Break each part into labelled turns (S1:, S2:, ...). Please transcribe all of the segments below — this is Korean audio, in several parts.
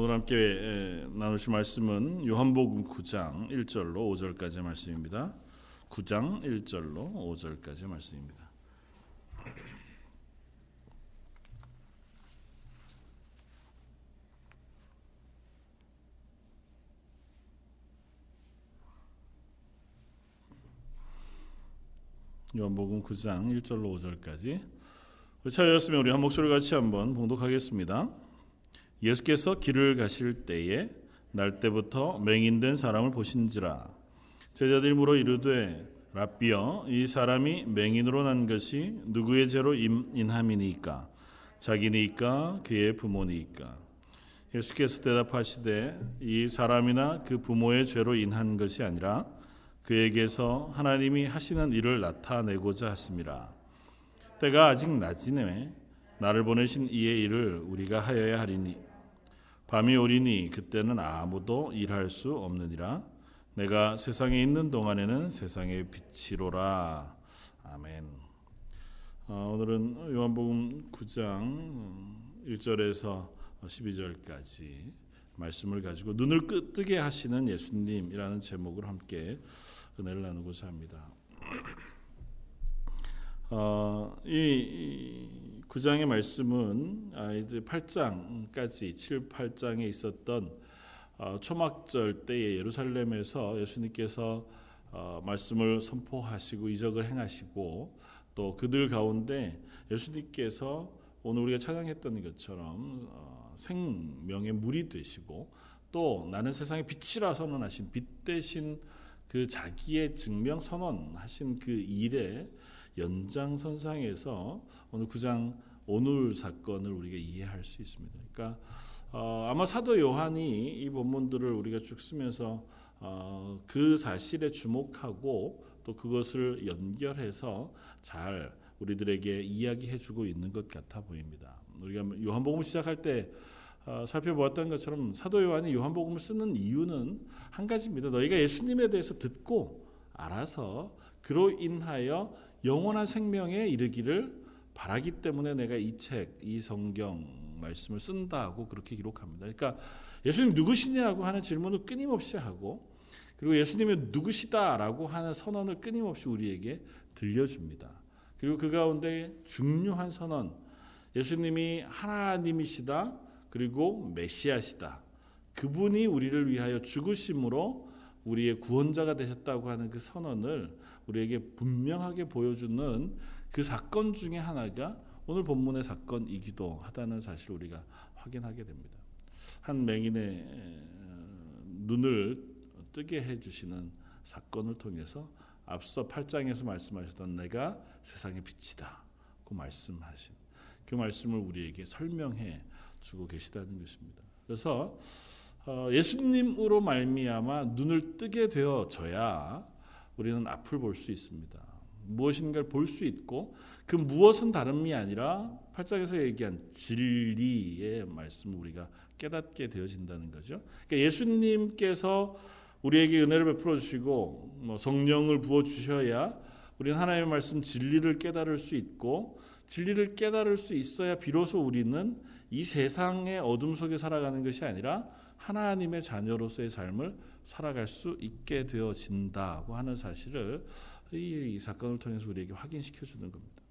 S1: 오늘 함께 나누실 말씀은 요한복음 9장 1절로 5절까지의 말씀입니다. 9장 1절로 5절까지의 말씀입니다. 요한복음 9장 1절로 5절까지 찾아셨으면 우리 한 목소리 같이 한번 봉독하겠습니다. 예수께서 길을 가실 때에 날 때부터 맹인된 사람을 보신지라. 제자들이 물어 이르되 랍비여 이 사람이 맹인으로 난 것이 누구의 죄로 인함이니까? 자기니까? 그의 부모니까? 예수께서 대답하시되 이 사람이나 그 부모의 죄로 인한 것이 아니라 그에게서 하나님이 하시는 일을 나타내고자 하심이라 때가 아직 낮이네. 나를 보내신 이의 일을 우리가 하여야 하리니 밤이 오리니 그때는 아무도 일할 수 없느니라. 내가 세상에 있는 동안에는 세상의 빛이로라. 아멘. 어, 오늘은 요한복음 9장 1절에서 12절까지 말씀을 가지고 눈을 뜨게 하시는 예수님이라는 제목을 함께 은혜를 나누고자 합니다. 어, 이 9장의 말씀은 이제 8장까지 7, 8장에 있었던 어, 초막절 때에 예루살렘에서 예수님께서 어, 말씀을 선포하시고 이적을 행하시고 또 그들 가운데 예수님께서 오늘 우리가 찬양했던 것처럼 어, 생명의 물이 되시고 또 나는 세상의 빛이라 선언하신 빛 대신 그 자기의 증명 선언하신 그 일에 연장선상에서 오늘 9장 오늘 사건을 우리가 이해할 수 있습니다. 그러니까 어, 아마 사도 요한이 이 본문들을 우리가 쭉 쓰면서 어, 그 사실에 주목하고 또 그것을 연결해서 잘 우리들에게 이야기해주고 있는 것 같아 보입니다. 우리가 요한복음 시작할 때 어, 살펴보았던 것처럼 사도 요한이 요한복음을 쓰는 이유는 한 가지입니다. 너희가 예수님에 대해서 듣고 알아서 그로 인하여 영원한 생명에 이르기를 바라기 때문에 내가 이 책, 이 성경 말씀을 쓴다고 그렇게 기록합니다. 그러니까 예수님 누구시냐고 하는 질문을 끊임없이 하고 그리고 예수님이 누구시다라고 하는 선언을 끊임없이 우리에게 들려줍니다. 그리고 그 가운데 중요한 선언, 예수님이 하나님이시다, 그리고 메시아시다. 그분이 우리를 위하여 죽으심으로 우리의 구원자가 되셨다고 하는 그 선언을 우리에게 분명하게 보여주는 그 사건 중에 하나가 오늘 본문의 사건이기도 하다는 사실을 우리가 확인하게 됩니다. 한 맹인의 눈을 뜨게 해주시는 사건을 통해서 앞서 8장에서 말씀하셨던 내가 세상의 빛이다. 그 말씀하신 그 말씀을 우리에게 설명해 주고 계시다는 것입니다. 그래서 어, 예수님으로 말미암아 눈을 뜨게 되어져야 우리는 앞을 볼 수 있습니다. 무엇인가를 볼 수 있고 그 무엇은 다름이 아니라 8장에서 얘기한 진리의 말씀을 우리가 깨닫게 되어진다는 거죠. 그러니까 예수님께서 우리에게 은혜를 베풀어 주시고 뭐 성령을 부어 주셔야 우리는 하나님의 말씀 진리를 깨달을 수 있고 진리를 깨달을 수 있어야 비로소 우리는 이 세상의 어둠 속에 살아가는 것이 아니라 하나님의 자녀로서의 삶을 살아갈 수 있게 되어진다고 하는 사실을 이, 이 사건을 통해서 우리에게 확인시켜 주는 겁니다.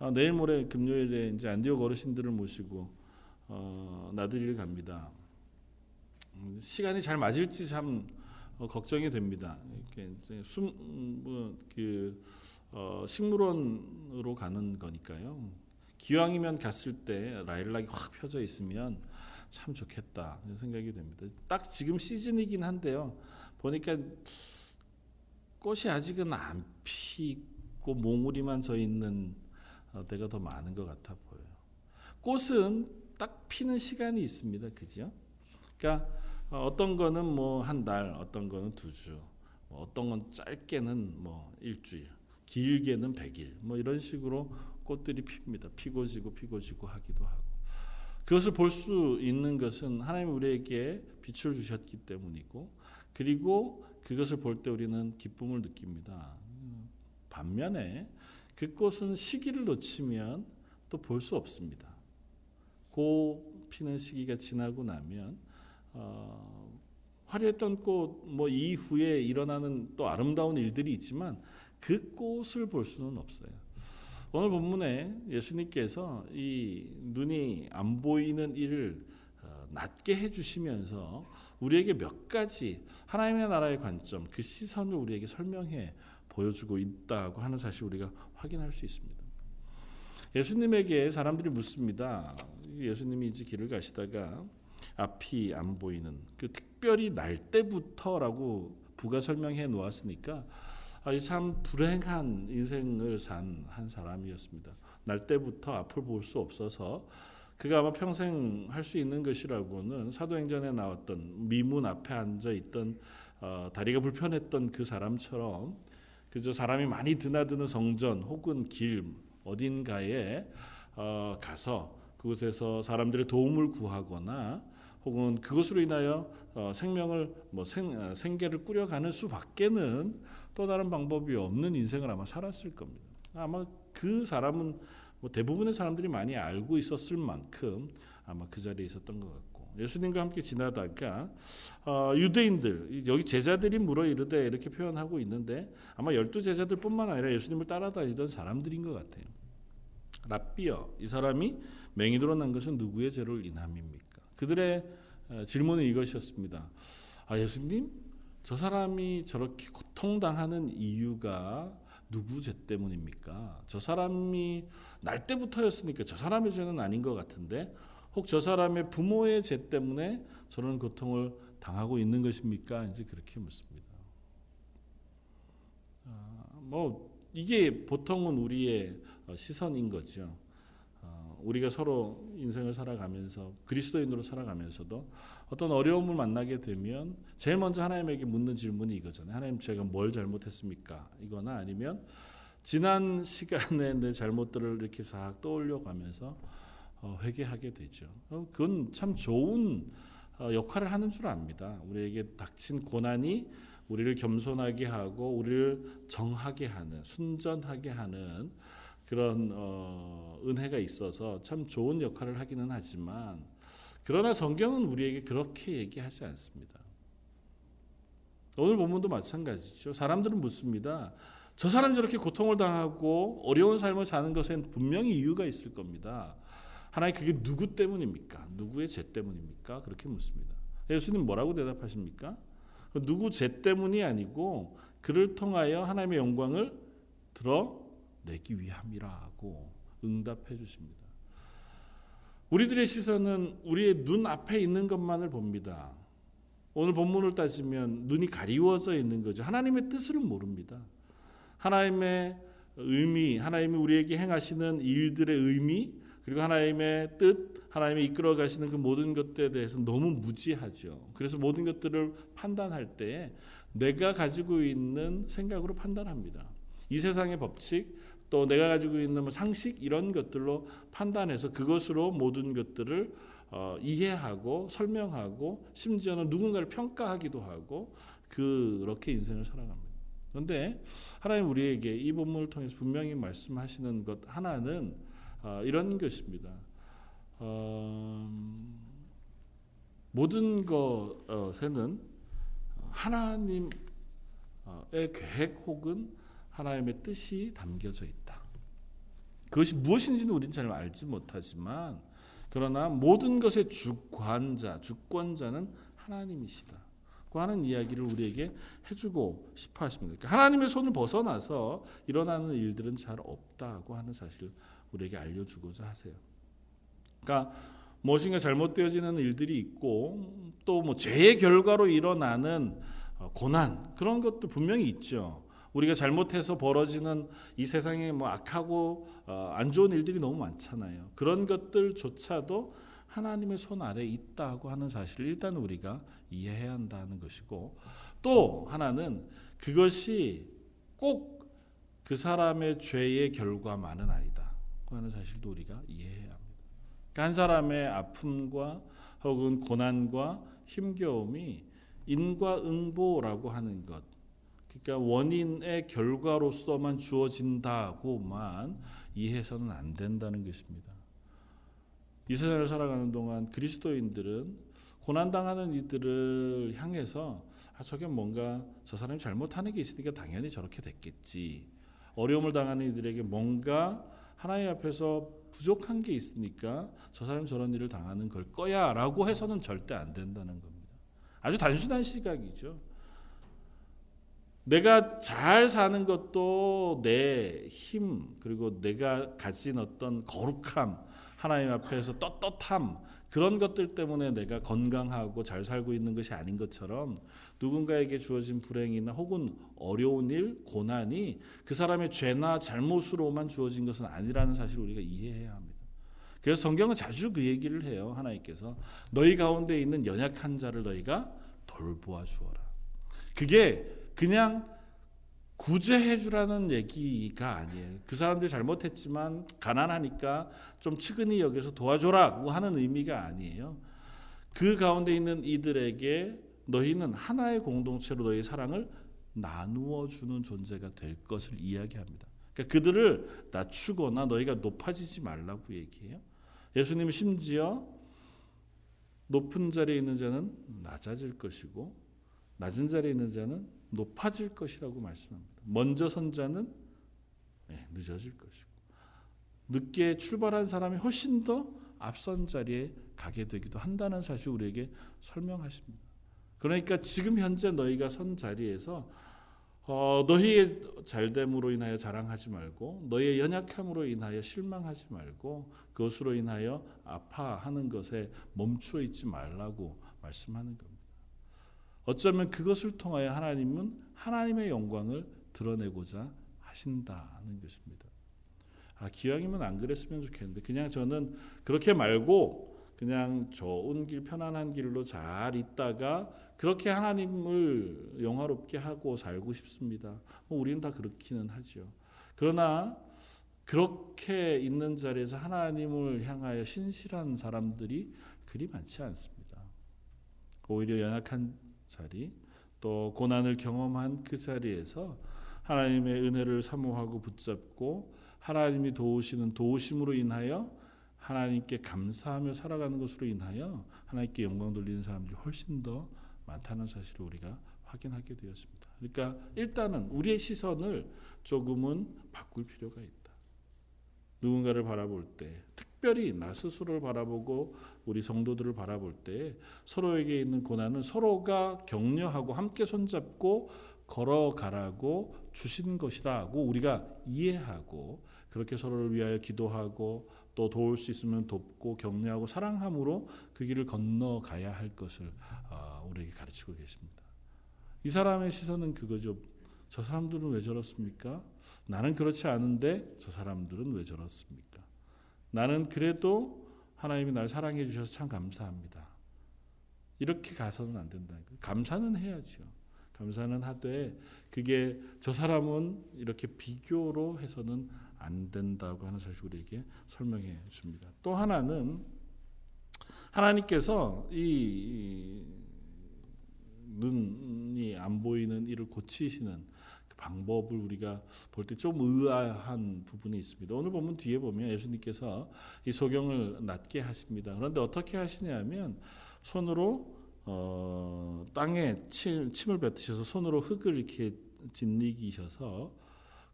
S1: 아, 내일 모레 금요일에 이제 안디옥 어르신들을 모시고 어, 나들이를 갑니다. 음, 시간이 잘 맞을지 참 어, 걱정이 됩니다. 이렇게 숨, 뭐, 그, 어, 식물원으로 가는 거니까요. 기왕이면 갔을 때 라일락이 확 펴져 있으면 참 좋겠다 생각이 됩니다. 딱 지금 시즌이긴 한데요. 보니까 꽃이 아직은 안 피고 몽우리만 져 있는 데가 더 많은 것 같아 보여요. 꽃은 딱 피는 시간이 있습니다. 그죠? 그러니까 어떤 거는 뭐 한 달, 어떤 거는 두 주, 뭐 어떤 건 짧게는 뭐 일주일, 길게는 백일, 뭐 이런 식으로 꽃들이 핍니다. 피고 지고 피고 지고 하기도 하고. 그것을 볼 수 있는 것은 하나님 우리에게 빛을 주셨기 때문이고 그리고 그것을 볼 때 우리는 기쁨을 느낍니다. 반면에 그 꽃은 시기를 놓치면 또 볼 수 없습니다. 그 피는 시기가 지나고 나면 어, 화려했던 꽃 뭐 이후에 일어나는 또 아름다운 일들이 있지만 그 꽃을 볼 수는 없어요. 오늘 본문에 예수님께서 이 눈이 안 보이는 일을 어, 낫게 해주시면서 우리에게 몇 가지 하나님의 나라의 관점, 그 시선을 우리에게 설명해 보여주고 있다고 하는 사실 우리가 확인할 수 있습니다. 예수님에게 사람들이 묻습니다. 예수님이 이제 길을 가시다가 앞이 안 보이는 그 특별히 날 때부터라고 부가 설명해 놓았으니까 아, 참 불행한 인생을 산 한 사람이었습니다. 날 때부터 앞을 볼 수 없어서 그가 아마 평생 할 수 있는 것이라고는 사도행전에 나왔던 미문 앞에 앉아 있던 어, 다리가 불편했던 그 사람처럼 그저 사람이 많이 드나드는 성전 혹은 길 어딘가에 어, 가서 그곳에서 사람들의 도움을 구하거나 혹은 그것으로 인하여 어, 생명을 뭐 생, 어, 생계를 꾸려가는 수밖에는 또 다른 방법이 없는 인생을 아마 살았을 겁니다. 아마 그 사람은 뭐 대부분의 사람들이 많이 알고 있었을 만큼 아마 그 자리에 있었던 것 같고 예수님과 함께 지나다가 어, 유대인들 여기 제자들이 물어 이르되 이렇게 표현하고 있는데 아마 열두 제자들뿐만 아니라 예수님을 따라다니던 사람들인 것 같아요. 랍비여 이 사람이 맹인으로 난 것은 누구의 죄를 인함입니까? 그들의 어, 질문은 이것이었습니다. 아 예수님 저 사람이 저렇게 고통당하는 이유가 누구 죄 때문입니까? 저 사람이 날 때부터였으니까 저 사람의 죄는 아닌 것 같은데 혹 저 사람의 부모의 죄 때문에 저런 고통을 당하고 있는 것입니까? 이제 그렇게 묻습니다. 아, 뭐 이게 보통은 우리의 시선인 거죠. 우리가 서로 인생을 살아가면서 그리스도인으로 살아가면서도 어떤 어려움을 만나게 되면 제일 먼저 하나님에게 묻는 질문이 이거잖아요. 하나님 제가 뭘 잘못했습니까? 이거나 아니면 지난 시간에 내 잘못들을 이렇게 싹 떠올려 가면서 어, 회개하게 되죠. 어, 그건 참 좋은 어, 역할을 하는 줄 압니다. 우리에게 닥친 고난이 우리를 겸손하게 하고 우리를 정하게 하는 순전하게 하는 그런 어, 은혜가 있어서 참 좋은 역할을 하기는 하지만 그러나 성경은 우리에게 그렇게 얘기하지 않습니다. 오늘 본문도 마찬가지죠. 사람들은 묻습니다. 저 사람 저렇게 고통을 당하고 어려운 삶을 사는 것엔 분명히 이유가 있을 겁니다. 하나님 그게 누구 때문입니까? 누구의 죄 때문입니까? 그렇게 묻습니다. 예수님 뭐라고 대답하십니까? 누구 죄 때문이 아니고 그를 통하여 하나님의 영광을 들어 내기 위함이라고 응답해 주십니다. 우리들의 시선은 우리의 눈 앞에 있는 것만을 봅니다. 오늘 본문을 따지면 눈이 가리워져 있는 거죠. 하나님의 뜻을 모릅니다. 하나님의 의미, 하나님이 우리에게 행하시는 일들의 의미, 그리고 하나님의 뜻, 하나님이 이끌어 가시는 그 모든 것들에 대해서 너무 무지하죠. 그래서 모든 것들을 판단할 때 내가 가지고 있는 생각으로 판단합니다. 이 세상의 법칙, 또 내가 가지고 있는 뭐 상식 이런 것들로 판단해서 그것으로 모든 것들을 어, 이해하고 설명하고 심지어는 누군가를 평가하기도 하고 그렇게 인생을 살아갑니다. 그런데 하나님 우리에게 이 본문을 통해서 분명히 말씀하시는 것 하나는 어, 이런 것입니다. 어, 모든 것에는 하나님의 계획 혹은 하나님의 뜻이 담겨져 있다. 그것이 무엇인지는 우리는 잘 알지 못하지만 그러나 모든 것의 주관자, 주권자는 하나님이시다. 그 하는 이야기를 우리에게 해주고 싶어 하십니다. 그러니까 하나님의 손을 벗어나서 일어나는 일들은 잘 없다고 하는 사실을 우리에게 알려주고자 하세요. 그러니까 무엇인가 잘못되어지는 일들이 있고 또 뭐 죄의 결과로 일어나는 어, 고난 그런 것도 분명히 있죠. 우리가 잘못해서 벌어지는 이 세상에 뭐 악하고 어, 안 좋은 일들이 너무 많잖아요. 그런 것들조차도 하나님의 손 아래 있다고 하는 사실을 일단 우리가 이해해야 한다는 것이고 또 하나는 그것이 꼭 그 사람의 죄의 결과만은 아니다. 그 하는 사실도 우리가 이해해야 합니다. 그러니까 한 사람의 아픔과 혹은 고난과 힘겨움이 인과응보라고 하는 것 그러니까 원인의 결과로서만 주어진다고만 이해해서는 안 된다는 것입니다. 이 세상을 살아가는 동안 그리스도인들은 고난 당하는 이들을 향해서 아 저게 뭔가 저 사람이 잘못하는 게 있으니까 당연히 저렇게 됐겠지. 어려움을 당하는 이들에게 뭔가 하나님 앞에서 부족한 게 있으니까 저 사람 저런 일을 당하는 걸 거야 라고 해서는 절대 안 된다는 겁니다. 아주 단순한 시각이죠. 내가 잘 사는 것도 내 힘, 그리고 내가 가진 어떤 거룩함, 하나님 앞에서 떳떳함, 그런 것들 때문에 내가 건강하고 잘 살고 있는 것이 아닌 것처럼 누군가에게 주어진 불행이나 혹은 어려운 일, 고난이 그 사람의 죄나 잘못으로만 주어진 것은 아니라는 사실을 우리가 이해해야 합니다. 그래서 성경은 자주 그 얘기를 해요. 하나님께서 너희 가운데 있는 연약한 자를 너희가 돌보아 주어라. 그게 그냥 구제해 주라는 얘기가 아니에요. 그 사람들이 잘못했지만 가난하니까 좀 측은히 여기서 도와줘라고 하는 의미가 아니에요. 그 가운데 있는 이들에게 너희는 하나의 공동체로 너희 사랑을 나누어 주는 존재가 될 것을 이야기합니다. 그러니까 그들을 낮추거나 너희가 높아지지 말라고 얘기해요. 예수님 심지어 높은 자리에 있는 자는 낮아질 것이고 낮은 자리에 있는 자는 높아질 것이라고 말씀합니다. 먼저 선 자는 네, 늦어질 것이고 늦게 출발한 사람이 훨씬 더 앞선 자리에 가게 되기도 한다는 사실 우리에게 설명하십니다. 그러니까 지금 현재 너희가 선 자리에서 어, 너희의 잘됨으로 인하여 자랑하지 말고 너희의 연약함으로 인하여 실망하지 말고 그것으로 인하여 아파하는 것에 멈추어 있지 말라고 말씀하는 겁니다. 어쩌면 그것을 통하여 하나님은 하나님의 영광을 드러내고자 하신다는 것입니다. 아, 기왕이면 안 그랬으면 좋겠는데 그냥 저는 그렇게 말고 그냥 좋은 길 편안한 길로 잘 있다가 그렇게 하나님을 영화롭게 하고 살고 싶습니다. 뭐 우리는 다 그렇기는 하죠. 그러나 그렇게 있는 자리에서 하나님을 향하여 신실한 사람들이 그리 많지 않습니다. 오히려 연약한 자리, 또 고난을 경험한 그 자리에서 하나님의 은혜를 사모하고 붙잡고 하나님이 도우시는 도우심으로 인하여 하나님께 감사하며 살아가는 것으로 인하여 하나님께 영광 돌리는 사람들이 훨씬 더 많다는 사실을 우리가 확인하게 되었습니다. 그러니까 일단은 우리의 시선을 조금은 바꿀 필요가 있다. 누군가를 바라볼 때, 특별히 나 스스로를 바라보고 우리 성도들을 바라볼 때 서로에게 있는 고난은 서로가 격려하고 함께 손잡고 걸어가라고 주신 것이라고 우리가 이해하고 그렇게 서로를 위하여 기도하고 또 도울 수 있으면 돕고 격려하고 사랑함으로 그 길을 건너가야 할 것을 아, 우리에게 가르치고 계십니다. 이 사람의 시선은 그거죠. 저 사람들은 왜 저렇습니까? 나는 그렇지 않은데 저 사람들은 왜 저렇습니까? 나는 그래도 하나님이 날 사랑해 주셔서 참 감사합니다. 이렇게 가서는 안 된다는 거예요. 감사는 해야죠. 감사는 하되 그게 저 사람은 이렇게 비교로 해서는 안 된다고 하는 사실 우리에게 설명해 줍니다. 또 하나는 하나님께서 이 눈이 안 보이는 이를 고치시는 그 방법을 우리가 볼 때 좀 의아한 부분이 있습니다. 오늘 보면 뒤에 보면 예수님께서 이 소경을 낫게 하십니다. 그런데 어떻게 하시냐면 손으로 어, 땅에 침, 침을 뱉으셔서 손으로 흙을 이렇게 짓이기셔서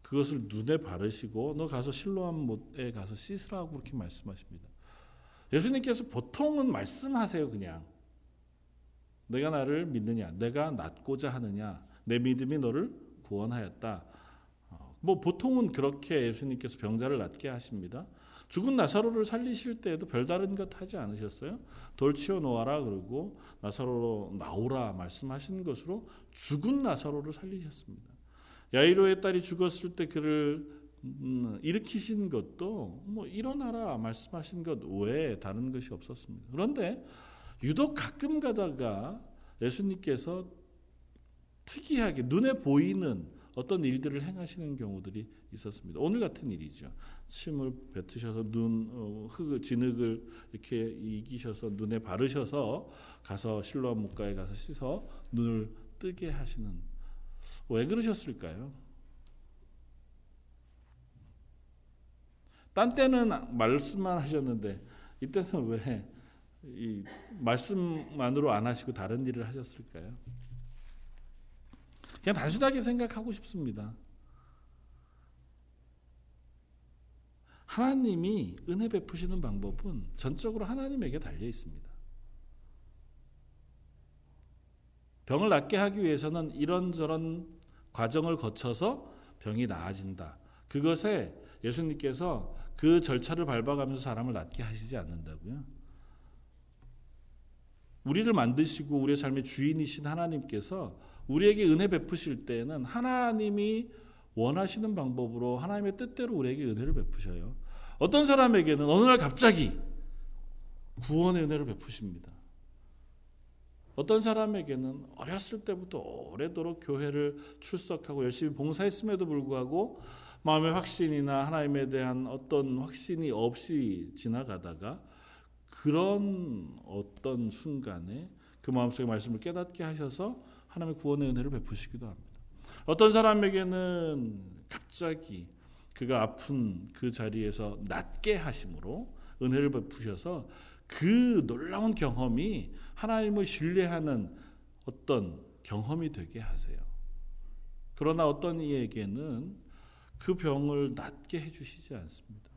S1: 그것을 눈에 바르시고 너 가서 실로암 못에 가서 씻으라고 그렇게 말씀하십니다. 예수님께서 보통은 말씀하세요 그냥 내가 나를 믿느냐 내가 낫고자 하느냐 내 믿음이 너를 구원하였다. 어, 뭐 보통은 그렇게 예수님께서 병자를 낫게 하십니다. 죽은 나사로를 살리실 때에도 별다른 것 하지 않으셨어요? 돌 치워 놓아라 그러고 나사로로 나오라 말씀하신 것으로 죽은 나사로를 살리셨습니다. 야이로의 딸이 죽었을 때 그를 음, 일으키신 것도 뭐 일어나라 말씀하신 것 외에 다른 것이 없었습니다. 그런데 유독 가끔 가다가 예수님께서 특이하게 눈에 보이는 어떤 일들을 행하시는 경우들이 있었습니다. 오늘 같은 일이죠. 침을 뱉으셔서 눈 어, 흙, 진흙을 이렇게 이기셔서 눈에 바르셔서 가서 실로암 목가에 가서 씻어 눈을 뜨게 하시는 왜 그러셨을까요? 딴 때는 말씀만 하셨는데 이때는 왜이 말씀만으로 안 하시고 다른 일을 하셨을까요? 그냥 단순하게 생각하고 싶습니다. 하나님이 은혜 베푸시는 방법은 전적으로 하나님에게 달려 있습니다. 병을 낫게 하기 위해서는 이런저런 과정을 거쳐서 병이 나아진다. 그것에 예수님께서 그 절차를 밟아가면서 사람을 낫게 하시지 않는다고요. 우리를 만드시고 우리의 삶의 주인이신 하나님께서 우리에게 은혜 베푸실 때에는 하나님이 원하시는 방법으로 하나님의 뜻대로 우리에게 은혜를 베푸셔요. 어떤 사람에게는 어느 날 갑자기 구원의 은혜를 베푸십니다. 어떤 사람에게는 어렸을 때부터 오래도록 교회를 출석하고 열심히 봉사했음에도 불구하고 마음의 확신이나 하나님에 대한 어떤 확신이 없이 지나가다가 그런 어떤 순간에 그 마음속의 말씀을 깨닫게 하셔서 하나님의 구원의 은혜를 베푸시기도 합니다. 어떤 사람에게는 갑자기 그가 아픈 그 자리에서 낫게 하심으로 은혜를 베푸셔서 그 놀라운 경험이 하나님을 신뢰하는 어떤 경험이 되게 하세요. 그러나 어떤 이에게는 그 병을 낫게 해주시지 않습니다.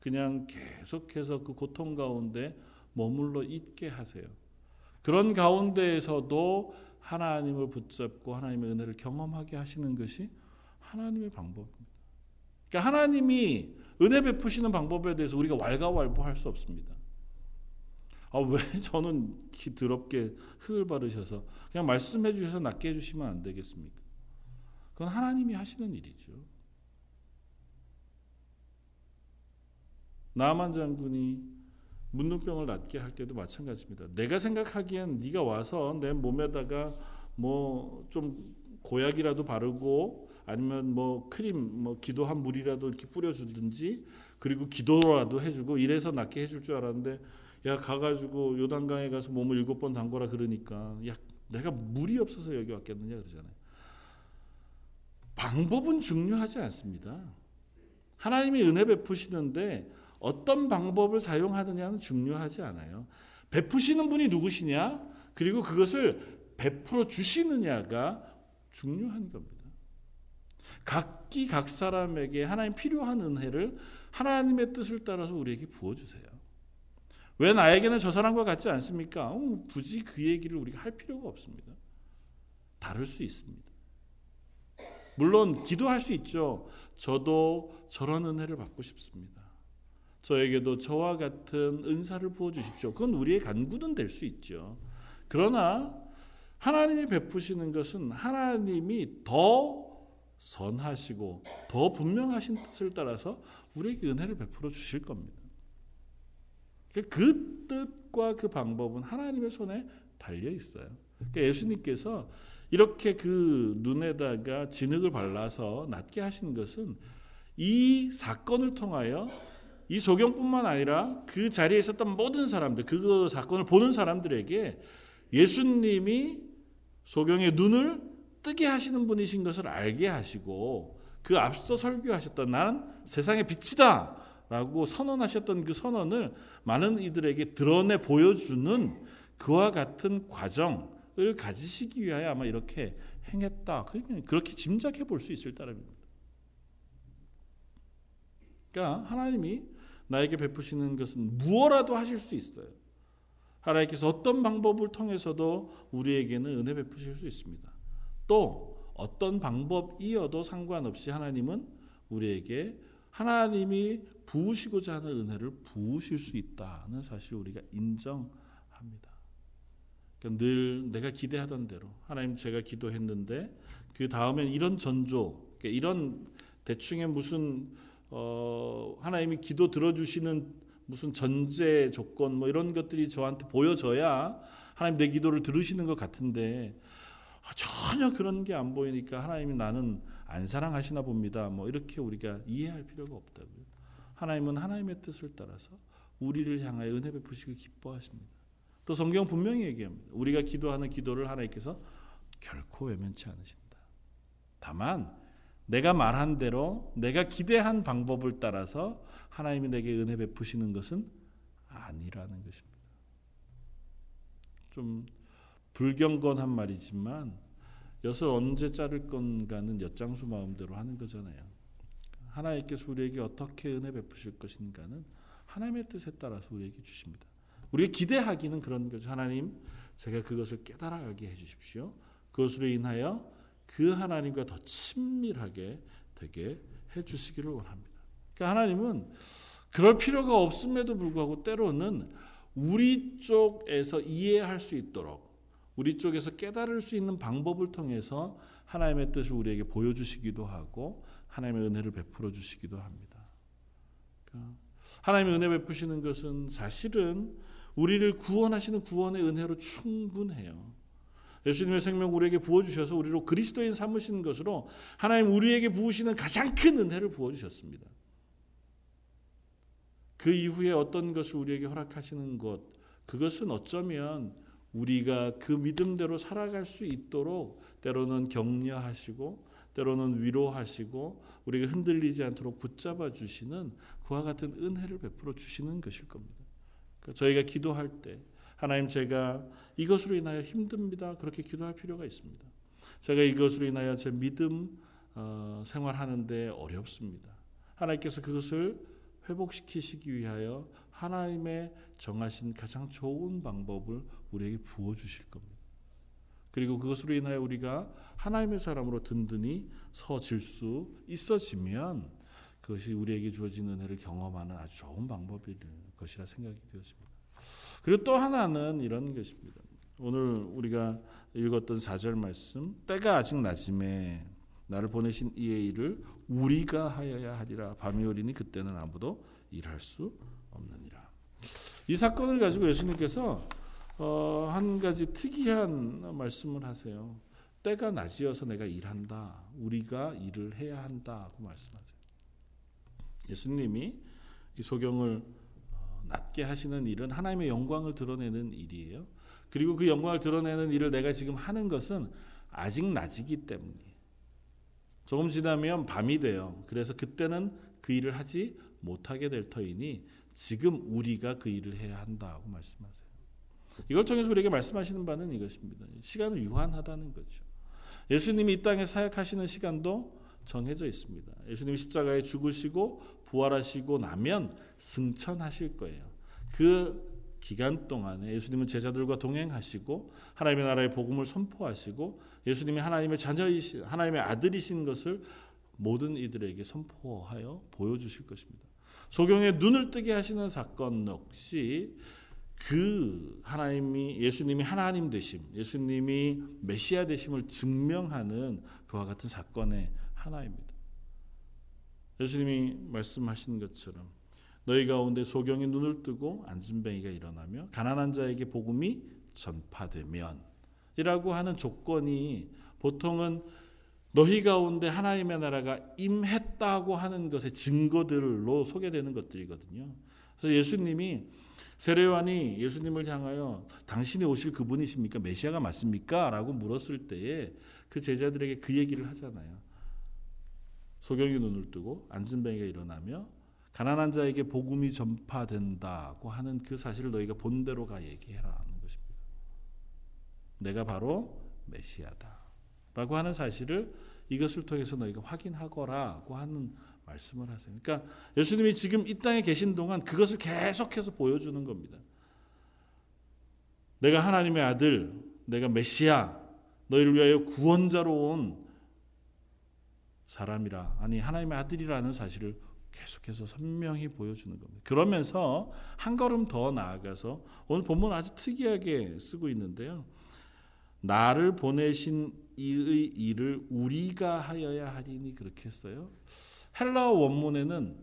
S1: 그냥 계속해서 그 고통 가운데 머물러 있게 하세요. 그런 가운데에서도 하나님을 붙잡고 하나님의 은혜를 경험하게 하시는 것이 하나님의 방법입니다. 그러니까 하나님이 은혜 베푸시는 방법에 대해서 우리가 왈가왈부할 수 없습니다. 아, 왜 저는 기 더럽게 흙을 바르셔서 그냥 말씀해 주셔서 낫게 해주시면 안 되겠습니까? 그건 하나님이 하시는 일이죠. 나만 장군이 문둥병을 낫게 할 때도 마찬가지입니다. 내가 생각하기엔 네가 와서 내 몸에다가 뭐 좀 고약이라도 바르고 아니면 뭐 크림 뭐 기도한 물이라도 이렇게 뿌려주든지 그리고 기도라도 해주고 이래서 낫게 해줄 줄 알았는데 야 가가지고 요단강에 가서 몸을 일곱 번 담궈라 그러니까 야 내가 물이 없어서 여기 왔겠느냐 그러잖아요. 방법은 중요하지 않습니다. 하나님이 은혜 베푸시는데 어떤 방법을 사용하느냐는 중요하지 않아요. 베푸시는 분이 누구시냐? 그리고 그것을 베풀어 주시느냐가 중요한 겁니다. 각기 각 사람에게 하나님 필요한 은혜를 하나님의 뜻을 따라서 우리에게 부어 주세요. 왜 나에게는 저 사람과 같지 않습니까? 어, 굳이 그 얘기를 우리가 할 필요가 없습니다. 다를 수 있습니다. 물론 기도할 수 있죠. 저도 저런 은혜를 받고 싶습니다. 저에게도 저와 같은 은사를 부어 주십시오. 그건 우리의 간구는 될 수 있죠. 그러나 하나님이 베푸시는 것은 하나님이 더 선하시고 더 분명하신 뜻을 따라서 우리에게 은혜를 베풀어 주실 겁니다. 그 뜻과 그 방법은 하나님의 손에 달려 있어요. 그러니까 예수님께서 이렇게 그 눈에다가 진흙을 발라서 낫게 하신 것은 이 사건을 통하여 이 소경뿐만 아니라 그 자리에 있었던 모든 사람들, 그 사건을 보는 사람들에게 예수님이 소경의 눈을 뜨게 하시는 분이신 것을 알게 하시고 그 앞서 설교하셨던 나는 세상의 빛이다 라고 선언하셨던 그 선언을 많은 이들에게 드러내 보여주는 그와 같은 과정을 가지시기 위하여 아마 이렇게 행했다. 그렇게 짐작해 볼 수 있을 따름입니다. 그러니까 하나님이 나에게 베푸시는 것은 무엇라도 하실 수 있어요. 하나님께서 어떤 방법을 통해서도 우리에게는 은혜 베푸실 수 있습니다. 또 어떤 방법이어도 상관없이 하나님은 우리에게 하나님이 부으시고자 하는 은혜를 부으실 수 있다는 사실 우리가 인정합니다. 그러니까 늘 내가 기대하던 대로 하나님 제가 기도했는데 그 다음엔 이런 전조, 그러니까 이런 대충의 무슨 어, 하나님이 기도 들어주시는 무슨 전제 조건 뭐 이런 것들이 저한테 보여져야 하나님 내 기도를 들으시는 것 같은데 아, 전혀 그런 게 안 보이니까 하나님이 나는 안 사랑하시나 봅니다. 뭐 이렇게 우리가 이해할 필요가 없다고요. 하나님은 하나님의 뜻을 따라서 우리를 향하여 은혜 베푸시길 기뻐하십니다. 또 성경 분명히 얘기합니다. 우리가 기도하는 기도를 하나님께서 결코 외면치 않으신다. 다만 내가 말한 대로 내가 기대한 방법을 따라서 하나님이 내게 은혜 베푸시는 것은 아니라는 것입니다. 좀 불경건한 말이지만 엿을 언제 자를 건가는 엿장수 마음대로 하는 거잖아요. 하나님께서 우리에게 어떻게 은혜 베푸실 것인가는 하나님의 뜻에 따라서 우리에게 주십니다. 우리가 기대하기는 그런 거죠. 하나님, 제가 그것을 깨달아 알게 해 주십시오. 그것으로 인하여 그 하나님과 더 친밀하게 되게 해 주시기를 원합니다. 그러니까 하나님은 그럴 필요가 없음에도 불구하고 때로는 우리 쪽에서 이해할 수 있도록 우리 쪽에서 깨달을 수 있는 방법을 통해서 하나님의 뜻을 우리에게 보여주시기도 하고 하나님의 은혜를 베풀어 주시기도 합니다. 그러니까 하나님의 은혜 베푸시는 것은 사실은 우리를 구원하시는 구원의 은혜로 충분해요. 예수님의 생명 우리에게 부어주셔서 우리로 그리스도인 삼으시는 것으로 하나님 우리에게 부으시는 가장 큰 은혜를 부어주셨습니다. 그 이후에 어떤 것을 우리에게 허락하시는 것, 그것은 어쩌면 우리가 그 믿음대로 살아갈 수 있도록 때로는 격려하시고 때로는 위로하시고 우리가 흔들리지 않도록 붙잡아 주시는 그와 같은 은혜를 베풀어 주시는 것일 겁니다. 그러니까 저희가 기도할 때 하나님 제가 이것으로 인하여 힘듭니다. 그렇게 기도할 필요가 있습니다. 제가 이것으로 인하여 제 믿음 어, 생활하는데 어렵습니다. 하나님께서 그것을 회복시키시기 위하여 하나님의 정하신 가장 좋은 방법을 우리에게 부어 주실 겁니다. 그리고 그것으로 인하여 우리가 하나님의 사람으로 든든히 서질 수 있어지면 그것이 우리에게 주어진 은혜를 경험하는 아주 좋은 방법일 것이라 생각이 되었습니다. 그리고 또 하나는 이런 것입니다. 오늘 우리가 읽었던 4절 말씀 때가 아직 낮음에 나를 보내신 이의 일을 우리가 하여야 하리라 밤이 오리니 그때는 아무도 일할 수 없느니라. 이 사건을 가지고 예수님께서 어, 한 가지 특이한 말씀을 하세요. 때가 낮이어서 내가 일한다. 우리가 일을 해야 한다고 말씀하세요. 예수님이 이 소경을 어, 낮게 하시는 일은 하나님의 영광을 드러내는 일이에요. 그리고 그 영광을 드러내는 일을 내가 지금 하는 것은 아직 낮이기 때문에 조금 지나면 밤이 돼요. 그래서 그때는 그 일을 하지 못하게 될 터이니 지금 우리가 그 일을 해야 한다고 말씀하세요. 이걸 통해서 우리에게 말씀하시는 바는 이것입니다. 시간은 유한하다는 거죠. 예수님이 이 땅에 사역하시는 시간도 정해져 있습니다. 예수님이 십자가에 죽으시고 부활하시고 나면 승천하실 거예요. 그 기간 동안에 예수님은 제자들과 동행하시고 하나님의 나라의 복음을 선포하시고 예수님이 하나님의 자녀이신 하나님의 아들이신 것을 모든 이들에게 선포하여 보여주실 것입니다. 소경의 눈을 뜨게 하시는 사건 역시 그 하나님이 예수님이 하나님 되심, 예수님이 메시아 되심을 증명하는 그와 같은 사건의 하나입니다. 예수님이 말씀하신 것처럼 너희 가운데 소경이 눈을 뜨고 안진뱅이가 일어나며 가난한 자에게 복음이 전파되면 이라고 하는 조건이 보통은 너희 가운데 하나님의 나라가 임했다고 하는 것의 증거들로 소개되는 것들이거든요. 그래서 예수님이 세례요한이 예수님을 향하여 당신이 오실 그분이십니까? 메시아가 맞습니까? 라고 물었을 때에 그 제자들에게 그 얘기를 하잖아요. 소경이 눈을 뜨고 안진뱅이가 일어나며 가난한 자에게 복음이 전파된다고 하는 그 사실을 너희가 본대로 가 얘기해라 하는 것입니다. 내가 바로 메시아다라고 하는 사실을 이것을 통해서 너희가 확인하거라고 하는 말씀을 하세요. 그러니까 예수님이 지금 이 땅에 계신 동안 그것을 계속해서 보여주는 겁니다. 내가 하나님의 아들, 내가 메시아, 너희를 위하여 구원자로 온 사람이라, 아니 하나님의 아들이라는 사실을 계속해서 선명히 보여주는 겁니다. 그러면서 한 걸음 더 나아가서 오늘 본문 아주 특이하게 쓰고 있는데요. 나를 보내신 이의 일을 우리가 하여야 하리니 그렇게 했어요. 헬라어 원문에는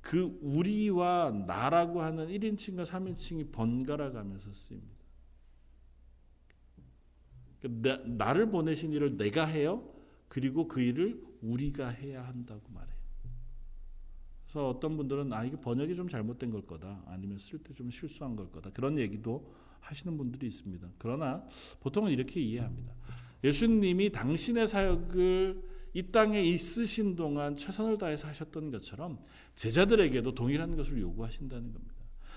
S1: 그 우리와 나라고 하는 1인칭과 3인칭이 번갈아 가면서 쓰입니다. 그러니까 나를 보내신 일을 내가 해요. 그리고 그 일을 우리가 해야 한다고 말해요. 그래서 어떤 분들은 아 이게 번역이 좀 잘못된 걸 거다. 아니면 쓸 때 좀 실수한 걸 거다. 그런 얘기도 하시는 분들이 있습니다. 그러나 보통은 이렇게 이해합니다. 예수님이 당신의 사역을 이 땅에 있으신 동안 최선을 다해서 하셨던 것처럼 제자들에게도 동일한 것을 요구하신다는 겁니다.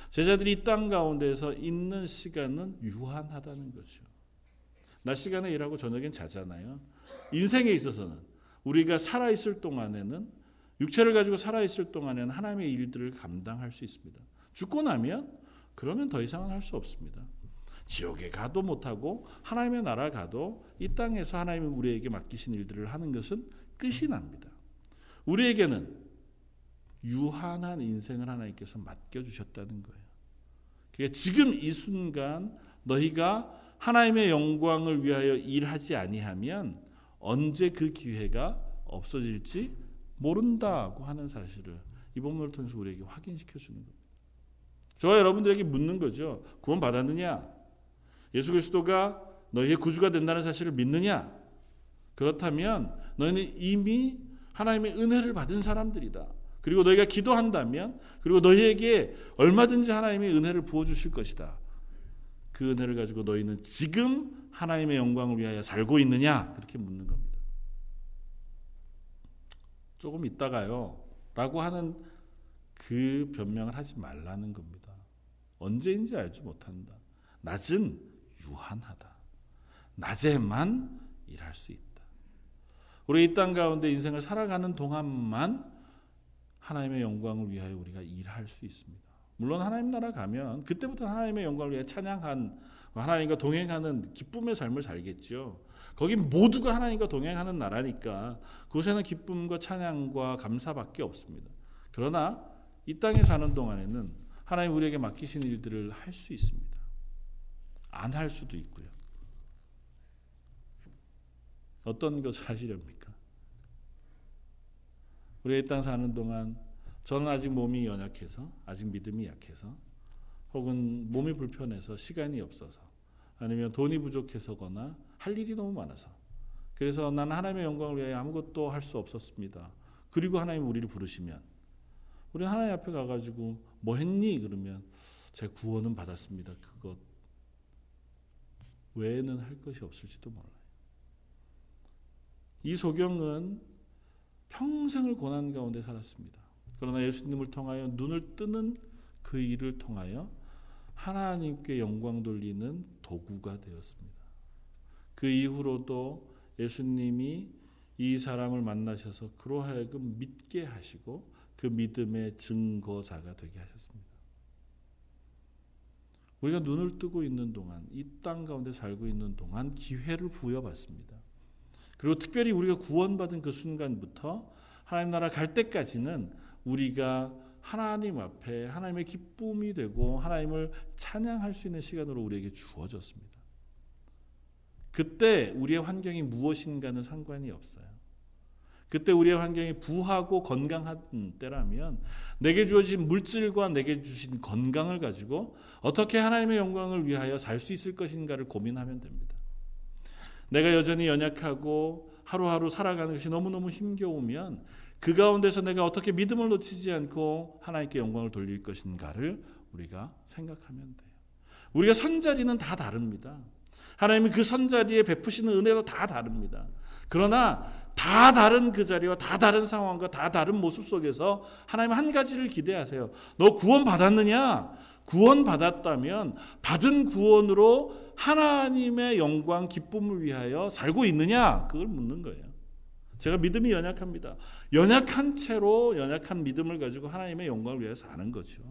S1: 제자들이 이 땅 가운데서 있는 시간은 유한하다는 거죠. 낮 시간에 일하고 저녁엔 자잖아요. 인생에 있어서는 우리가 살아 있을 동안에는 육체를 가지고 살아 있을 동안에는 하나님의 일들을 감당할 수 있습니다. 죽고 나면 그러면 더 이상은 할 수 없습니다. 지옥에 가도 못하고 하나님의 나라 가도 이 땅에서 하나님이 우리에게 맡기신 일들을 하는 것은 끝이 납니다. 우리에게는 유한한 인생을 하나님께서 맡겨 주셨다는 거예요. 그러니까 지금 이 순간 너희가 하나님의 영광을 위하여 일하지 아니하면 언제 그 기회가 없어질지 모른다고 하는 사실을 이 본문을 통해서 우리에게 확인시켜 주는 겁니다. 저와 여러분들에게 묻는 거죠. 구원 받았느냐? 예수 그리스도가 너희의 구주가 된다는 사실을 믿느냐? 그렇다면 너희는 이미 하나님의 은혜를 받은 사람들이다. 그리고 너희가 기도한다면 그리고 너희에게 얼마든지 하나님의 은혜를 부어 주실 것이다. 그 은혜를 가지고 너희는 지금 하나님의 영광을 위하여 살고 있느냐? 그렇게 묻는 겁니다. 조금 있다가요. 라고 하는 그 변명을 하지 말라는 겁니다. 언제인지 알지 못한다. 낮은 유한하다. 낮에만 일할 수 있다. 우리 이 땅 가운데 인생을 살아가는 동안만 하나님의 영광을 위하여 우리가 일할 수 있습니다. 물론 하나님 나라 가면 그때부터 하나님의 영광을 위해 찬양한 하나님과 동행하는 기쁨의 삶을 살겠죠. 거기 모두가 하나님과 동행하는 나라니까 그곳에는 기쁨과 찬양과 감사밖에 없습니다. 그러나 이 땅에 사는 동안에는 하나님 우리에게 맡기신 일들을 할 수 있습니다. 안 할 수도 있고요. 어떤 것을 하시렵니까? 우리 이땅 사는 동안 저는 아직 몸이 연약해서 아직 믿음이 약해서 혹은 몸이 불편해서 시간이 없어서 아니면 돈이 부족해서거나 할 일이 너무 많아서 그래서 나는 하나님의 영광을 위하여 아무것도 할 수 없었습니다. 그리고 하나님 우리를 부르시면 우리는 하나님 앞에 가가지고 뭐 했니? 그러면 제 구원은 받았습니다. 그것 외에는 할 것이 없을지도 몰라요. 이 소경은 평생을 고난 가운데 살았습니다. 그러나 예수님을 통하여 눈을 뜨는 그 일을 통하여 하나님께 영광 돌리는 도구가 되었습니다. 그 이후로도 예수님이 이 사람을 만나셔서 그로 하여금 믿게 하시고 그 믿음의 증거자가 되게 하셨습니다. 우리가 눈을 뜨고 있는 동안 이 땅 가운데 살고 있는 동안 기회를 부여받습니다. 그리고 특별히 우리가 구원받은 그 순간부터 하나님 나라 갈 때까지는 우리가 하나님 앞에 하나님의 기쁨이 되고 하나님을 찬양할 수 있는 시간으로 우리에게 주어졌습니다. 그때 우리의 환경이 무엇인가는 상관이 없어요. 그때 우리의 환경이 부하고 건강한 때라면 내게 주어진 물질과 내게 주신 건강을 가지고 어떻게 하나님의 영광을 위하여 살 수 있을 것인가를 고민하면 됩니다. 내가 여전히 연약하고 하루하루 살아가는 것이 너무너무 힘겨우면 그 가운데서 내가 어떻게 믿음을 놓치지 않고 하나님께 영광을 돌릴 것인가를 우리가 생각하면 돼요. 우리가 선 자리는 다 다릅니다. 하나님이 그 선 자리에 베푸시는 은혜도 다 다릅니다. 그러나 다 다른 그 자리와 다 다른 상황과 다 다른 모습 속에서 하나님 한 가지를 기대하세요. 너 구원 받았느냐? 구원 받았다면 받은 구원으로 하나님의 영광 기쁨을 위하여 살고 있느냐? 그걸 묻는 거예요. 제가 믿음이 연약합니다. 연약한 채로 연약한 믿음을 가지고 하나님의 영광을 위해 사는 거죠.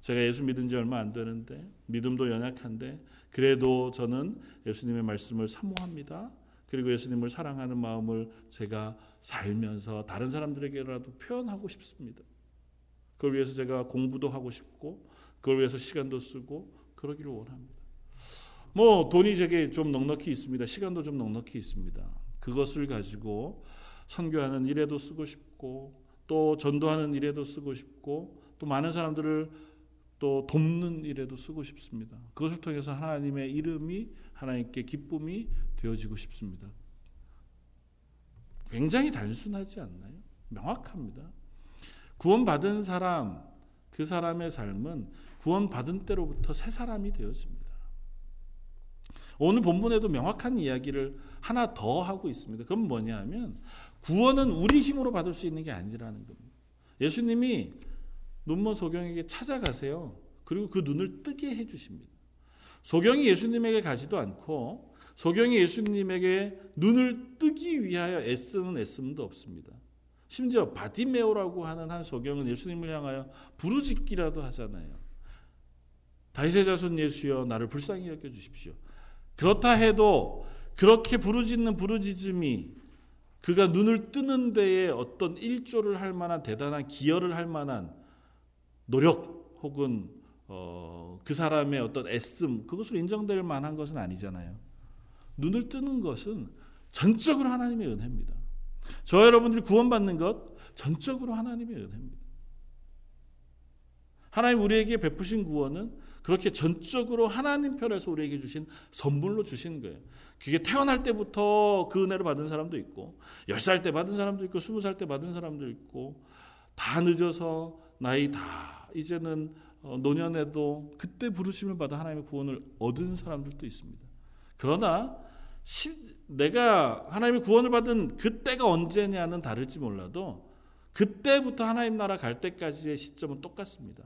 S1: 제가 예수 믿은 지 얼마 안 되는데 믿음도 연약한데 그래도 저는 예수님의 말씀을 사모합니다. 그리고 예수님을 사랑하는 마음을 제가 살면서 다른 사람들에게라도 표현하고 싶습니다. 그걸 위해서 제가 공부도 하고 싶고 그걸 위해서 시간도 쓰고 그러기를 원합니다. 뭐 돈이 제게 좀 넉넉히 있습니다. 시간도 좀 넉넉히 있습니다. 그것을 가지고 선교하는 일에도 쓰고 싶고 또 전도하는 일에도 쓰고 싶고 또 많은 사람들을 또 돕는 일에도 쓰고 싶습니다. 그것을 통해서 하나님의 이름이 하나님께 기쁨이 되어지고 싶습니다. 굉장히 단순하지 않나요? 명확합니다. 구원받은 사람, 그 사람의 삶은 구원받은 때로부터 새 사람이 되었습니다. 오늘 본문에도 명확한 이야기를 하나 더 하고 있습니다. 그건 뭐냐 하면 구원은 우리 힘으로 받을 수 있는 게 아니라는 겁니다. 예수님이 눈먼 소경에게 찾아가세요. 그리고 그 눈을 뜨게 해 주십니다. 소경이 예수님에게 가지도 않고 소경이 예수님에게 눈을 뜨기 위하여 애쓰는 애씀도 없습니다. 심지어 바디메오라고 하는 한 소경은 예수님을 향하여 부르짖기라도 하잖아요. 다윗의 자손 예수여 나를 불쌍히 여겨 주십시오. 그렇다 해도 그렇게 부르짖는 부르짖음이 그가 눈을 뜨는 데에 어떤 일조를 할 만한 대단한 기여를 할 만한 노력 혹은 어, 그 사람의 어떤 애씀 그것으로 인정될 만한 것은 아니잖아요. 눈을 뜨는 것은 전적으로 하나님의 은혜입니다. 저 여러분들이 구원받는 것 전적으로 하나님의 은혜입니다. 하나님 우리에게 베푸신 구원은 그렇게 전적으로 하나님 편에서 우리에게 주신 선물로 주신 거예요. 그게 태어날 때부터 그 은혜를 받은 사람도 있고, 10살 때 받은 사람도 있고, 20살 때 받은 사람도 있고, 다 늦어서 나이 다 이제는 어, 노년에도 그때 부르심을 받아 하나님의 구원을 얻은 사람들도 있습니다. 그러나 시, 내가 하나님의 구원을 받은 그때가 언제냐는 다를지 몰라도 그때부터 하나님 나라 갈 때까지의 시점은 똑같습니다.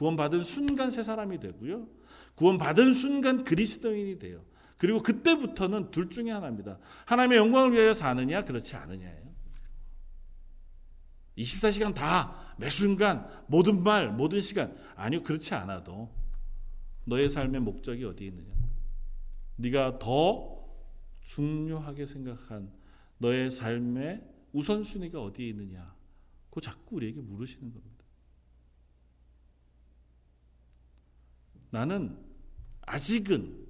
S1: 구원받은 순간 새 사람이 되고요. 구원받은 순간 그리스도인이 돼요. 그리고 그때부터는 둘 중에 하나입니다. 하나님의 영광을 위하여 사느냐, 그렇지 않느냐예요. 24시간 다, 매 순간, 모든 말, 모든 시간. 아니요, 그렇지 않아도 너의 삶의 목적이 어디에 있느냐. 네가 더 중요하게 생각한 너의 삶의 우선순위가 어디에 있느냐. 그 자꾸 우리에게 물으시는 겁니다. 나는 아직은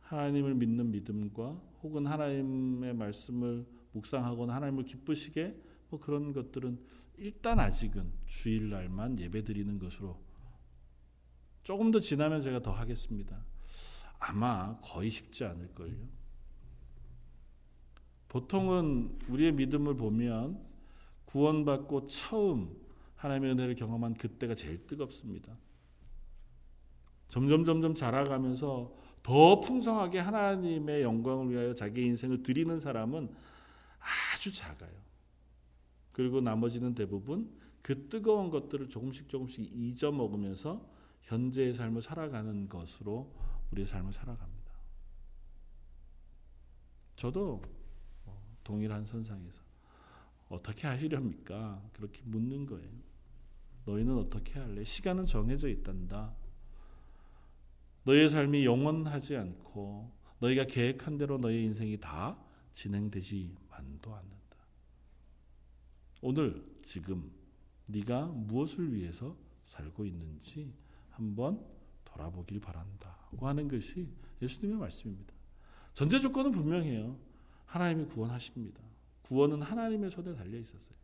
S1: 하나님을 믿는 믿음과 혹은 하나님의 말씀을 묵상하거나 하나님을 기쁘시게 뭐 그런 것들은 일단 아직은 주일날만 예배 드리는 것으로 조금 더 지나면 제가 더 하겠습니다. 아마 거의 쉽지 않을걸요. 보통은 우리의 믿음을 보면 구원받고 처음 하나님의 은혜를 경험한 그때가 제일 뜨겁습니다. 점점 점점 자라가면서 더 풍성하게 하나님의 영광을 위하여 자기 인생을 드리는 사람은 아주 작아요. 그리고 나머지는 대부분 그 뜨거운 것들을 조금씩 조금씩 잊어먹으면서 현재의 삶을 살아가는 것으로 우리의 삶을 살아갑니다. 저도 뭐 동일한 선상에서 어떻게 하시렵니까? 그렇게 묻는 거예요. 너희는 어떻게 할래? 시간은 정해져 있단다. 너의 삶이 영원하지 않고 너희가 계획한 대로 너의 인생이 다 진행되지 만도 않는다. 오늘 지금 네가 무엇을 위해서 살고 있는지 한번 돌아보길 바란다고 하는 것이 예수님의 말씀입니다. 전제 조건은 분명해요. 하나님이 구원하십니다. 구원은 하나님의 손에 달려 있었어요.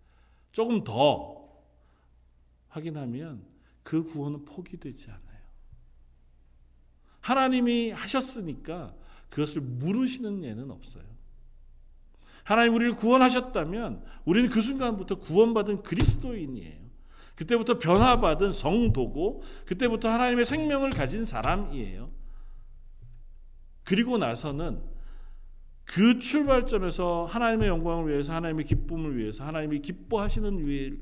S1: 조금 더 확인하면 그 구원은 포기되지 않아요. 하나님이 하셨으니까 그것을 물으시는 예는 없어요. 하나님 우리를 구원하셨다면 우리는 그 순간부터 구원받은 그리스도인이에요. 그때부터 변화받은 성도고 그때부터 하나님의 생명을 가진 사람이에요. 그리고 나서는 그 출발점에서 하나님의 영광을 위해서 하나님의 기쁨을 위해서 하나님이 기뻐하시는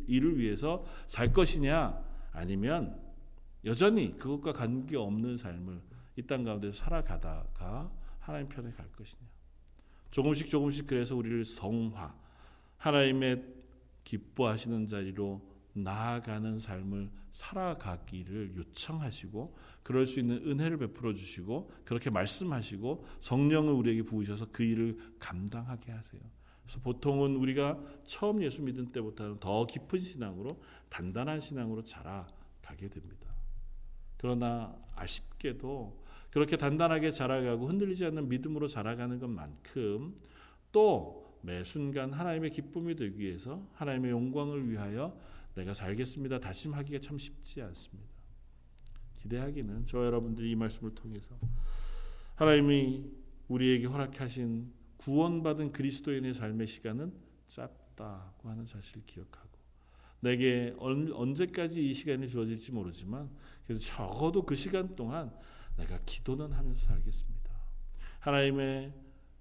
S1: 일을 위해서 살 것이냐? 아니면 여전히 그것과 관계없는 삶을 이 땅 가운데서 살아가다가 하나님 편에 갈 것이냐? 조금씩 조금씩 그래서 우리를 성화 하나님의 기뻐하시는 자리로 나아가는 삶을 살아가기를 요청하시고 그럴 수 있는 은혜를 베풀어 주시고 그렇게 말씀하시고 성령을 우리에게 부으셔서 그 일을 감당하게 하세요. 그래서 보통은 우리가 처음 예수 믿은 때보다는 더 깊은 신앙으로 단단한 신앙으로 자라가게 됩니다. 그러나 아쉽게도 그렇게 단단하게 자라가고 흔들리지 않는 믿음으로 자라가는 것만큼 또 매 순간 하나님의 기쁨이 되기 위해서 하나님의 영광을 위하여 내가 살겠습니다. 다짐하기가 참 쉽지 않습니다. 기대하기는 저 여러분들이 이 말씀을 통해서 하나님이 우리에게 허락하신 구원받은 그리스도인의 삶의 시간은 짧다고 하는 사실을 기억하고 내게 언제까지 이 시간이 주어질지 모르지만 그래도 적어도 그 시간 동안 내가 기도는 하면서 살겠습니다. 하나님의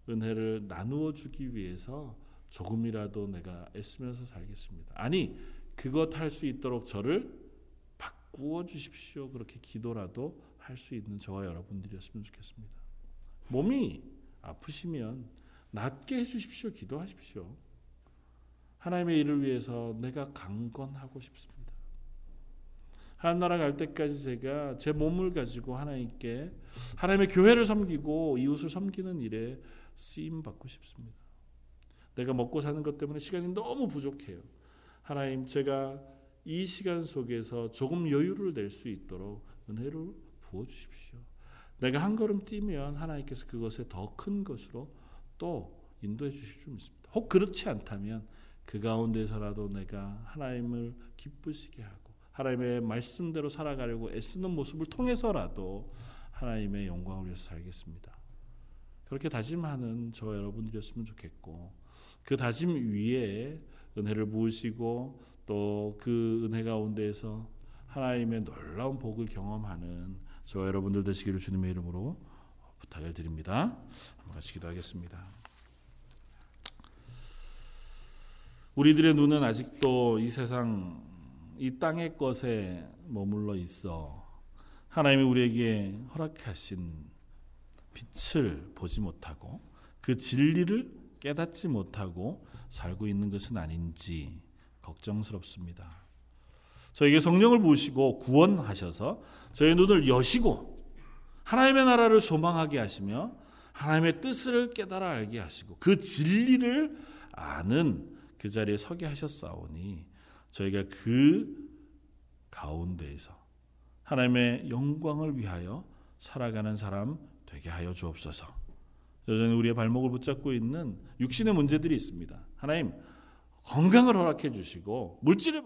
S1: 은혜를 나누어 주기 위해서 조금이라도 내가 애쓰면서 살겠습니다. 아니, 그것 할 수 있도록 저를 바꾸어 주십시오. 그렇게 기도라도 할 수 있는 저와 여러분들이었으면 좋겠습니다. 몸이 아프시면 낫게 해 주십시오. 기도하십시오. 하나님의 일을 위해서 내가 강건하고 싶습니다. 하나님 나라 갈 때까지 제가 제 몸을 가지고 하나님께 하나님의 교회를 섬기고 이웃을 섬기는 일에 쓰임 받고 싶습니다. 내가 먹고 사는 것 때문에 시간이 너무 부족해요. 하나님 제가 이 시간 속에서 조금 여유를 낼 수 있도록 은혜를 부어 주십시오. 내가 한 걸음 뛰면 하나님께서 그것에 더 큰 것으로 또 인도해 주실 줄 믿습니다. 혹 그렇지 않다면 그 가운데서라도 내가 하나님을 기쁘시게 하고 하나님의 말씀대로 살아가려고 애쓰는 모습을 통해서라도 하나님의 영광을 위해서 살겠습니다. 그렇게 다짐하는 저 여러분들이었으면 좋겠고 그 다짐 위에 은혜를 부으시고 또 그 은혜 가운데에서 하나님의 놀라운 복을 경험하는 저 여러분들 되시기를 주님의 이름으로 부탁을 드립니다. 한번 같이 기도하겠습니다. 우리들의 눈은 아직도 이 세상 이 땅의 것에 머물러 있어 하나님이 우리에게 허락하신 빛을 보지 못하고 그 진리를 깨닫지 못하고 살고 있는 것은 아닌지 걱정스럽습니다. 저에게 성령을 부으시고 구원하셔서 저의 눈을 여시고 하나님의 나라를 소망하게 하시며 하나님의 뜻을 깨달아 알게 하시고 그 진리를 아는 그 자리에 서게 하셨사오니 저희가 그 가운데에서 하나님의 영광을 위하여 살아가는 사람 되게 하여 주옵소서. 여전히 우리의 발목을 붙잡고 있는 육신의 문제들이 있습니다. 하나님 건강을 허락해 주시고 물질의